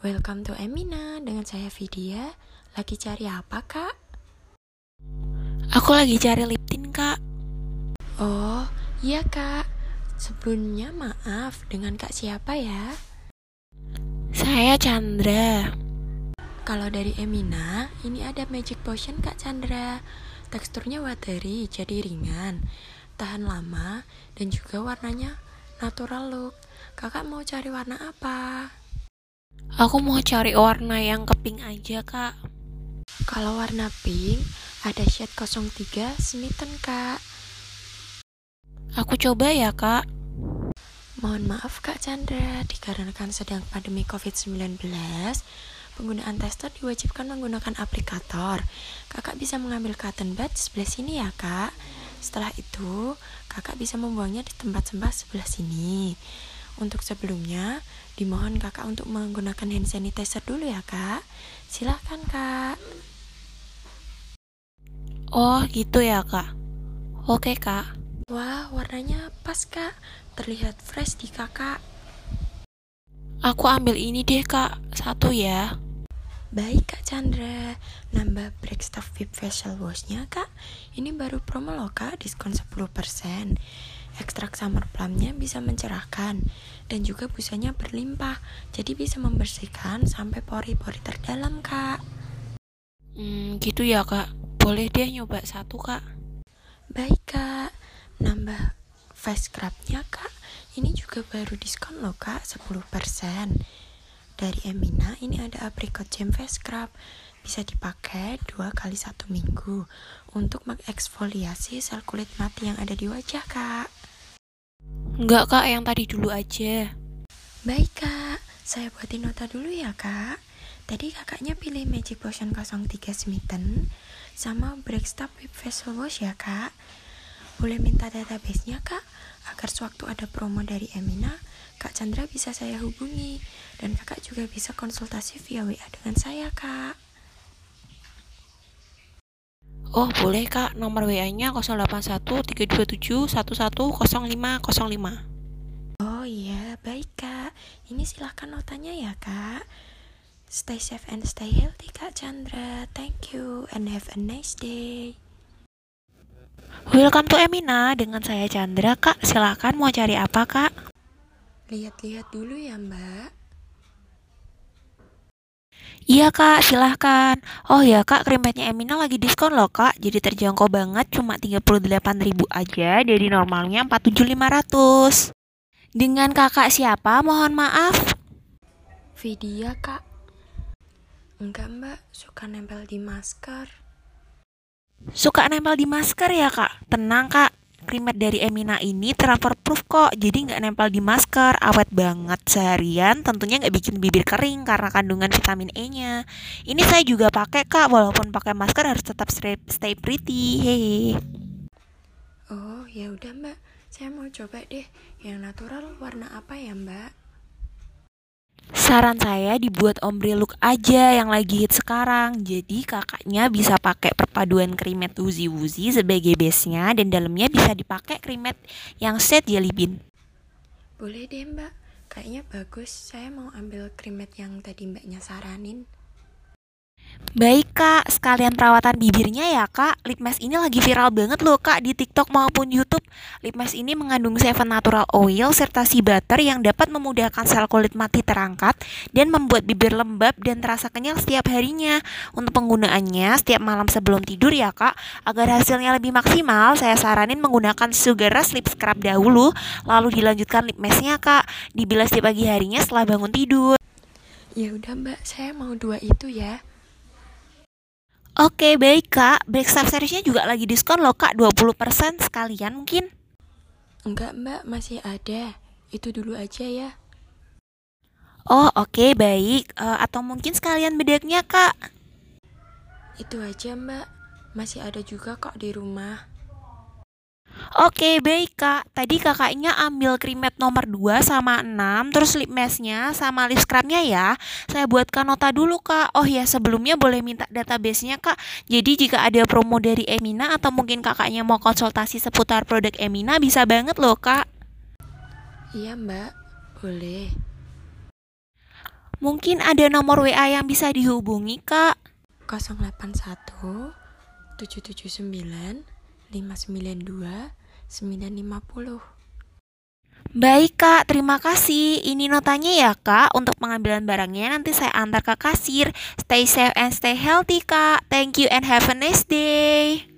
Welcome to Emina dengan saya Vidya. Lagi cari apa, Kak? Aku lagi cari lip tint, Kak. Oh, iya, Kak. Sebelumnya maaf, dengan Kak siapa ya? Saya Chandra. Kalau dari Emina, ini ada Magic Potion Kak Chandra. Teksturnya watery, jadi ringan, tahan lama, dan juga warnanya natural look. Kakak mau cari warna apa? Aku mau cari warna yang ke pink aja, Kak. Kalau warna pink, ada shade 03 Smitten, Kak. Aku coba ya, Kak. Mohon maaf Kak Chandra, dikarenakan sedang pandemi COVID-19, penggunaan tester diwajibkan menggunakan aplikator. Kakak bisa mengambil cotton bud sebelah sini ya, Kak. Setelah itu, Kakak bisa membuangnya di tempat sampah sebelah sini. Untuk sebelumnya, dimohon kakak untuk menggunakan hand sanitizer dulu ya kak. Silahkan kak. Oh gitu ya kak. Oke kak. Wah warnanya pas kak. Terlihat fresh di kakak. Aku ambil ini deh kak. Satu ya. Baik Kak Chandra, nambah Break Stuff Whip Facial Washnya Kak Ini baru promo loh Kak, diskon 10% Ekstrak summer plumnya bisa mencerahkan dan juga busanya berlimpah, jadi bisa membersihkan sampai pori-pori terdalam, Kak. Hmm, gitu ya, Kak. Boleh deh nyoba satu, Kak. Baik, Kak. Nambah face scrubnya, Kak. Ini juga baru diskon loh, Kak, 10%. Dari Emina, ini ada apricot gem face scrub. Bisa dipakai dua kali satu minggu untuk mengeksfoliasi sel kulit mati yang ada di wajah, Kak. Enggak kak, yang tadi dulu aja. Baik kak, saya buatin nota dulu ya kak. Tadi kakaknya pilih Magic Potion 03 Smitten sama Breakstop Whip Facial Wash ya kak. Boleh minta database-nya kak, agar sewaktu ada promo dari Emina, Kak Chandra bisa saya hubungi. Dan kakak juga bisa konsultasi via WA dengan saya kak. Oh boleh kak, nomor WA-nya 081 327 110505. Oh iya, baik kak. Ini silahkan notanya ya kak. Stay safe and stay healthy kak Chandra. Thank you and have a nice day. Welcome to Emina, dengan saya Chandra kak. Silahkan mau cari apa kak? Lihat-lihat dulu ya mbak. Iya kak, silahkan. Oh ya kak, krimetnya Emina lagi diskon loh kak. Jadi terjangkau banget, cuma 38.000 aja dari normalnya 47.500. Dengan kakak siapa? Mohon maaf. Vidya kak. Enggak mbak, suka nempel di masker. Suka nempel di masker ya kak? Tenang kak, Krimet dari Emina ini transfer proof kok, jadi nggak nempel di masker, awet banget seharian, tentunya nggak bikin bibir kering karena kandungan vitamin E-nya. Ini saya juga pakai kak, walaupun pakai masker harus tetap stay pretty, hehe. Oh ya udah mbak, saya mau coba deh yang natural warna apa ya mbak? Saran saya dibuat ombre look aja yang lagi hit sekarang. Jadi kakaknya bisa pakai perpaduan krimet Wuzi Wuzi sebagai base-nya dan dalamnya bisa dipakai krimet yang set jelly bean. Boleh deh mbak, kayaknya bagus. Saya mau ambil krimet yang tadi mbaknya saranin. Baik kak, sekalian perawatan bibirnya ya kak. Lip mask ini lagi viral banget loh kak di tiktok maupun youtube. Lip mask ini mengandung 7 natural oil serta sea butter yang dapat memudahkan sel kulit mati terangkat Dan membuat bibir lembab dan terasa kenyal setiap harinya. Untuk penggunaannya setiap malam sebelum tidur ya kak. Agar hasilnya lebih maksimal saya saranin menggunakan sugar rush lip scrub dahulu Lalu dilanjutkan lip masknya kak. Dibilas di pagi harinya setelah bangun tidur. Ya udah mbak, saya mau dua itu ya Oke baik kak, Break Stuff seriesnya juga lagi diskon loh kak. 20% sekalian mungkin. Enggak mbak, masih ada. Itu dulu aja ya. Oh oke okay, baik, uh, atau mungkin sekalian bedaknya kak? Itu aja mbak, masih ada juga kok di rumah Oke baik kak. Tadi kakaknya ambil krimet nomor 2 sama 6 Terus lip masknya sama lip scrubnya ya. Saya buatkan nota dulu kak. Oh ya sebelumnya boleh minta databasenya kak. Jadi jika ada promo dari Emina Atau mungkin kakaknya mau konsultasi seputar produk Emina Bisa banget loh kak. Iya mbak, boleh. Mungkin ada nomor WA yang bisa dihubungi, Kak. 081 779 592 950. Baik kak, terima kasih. Ini notanya ya kak, untuk pengambilan barangnya nanti saya antar ke kasir. Stay safe and stay healthy kak. Thank you and have a nice day.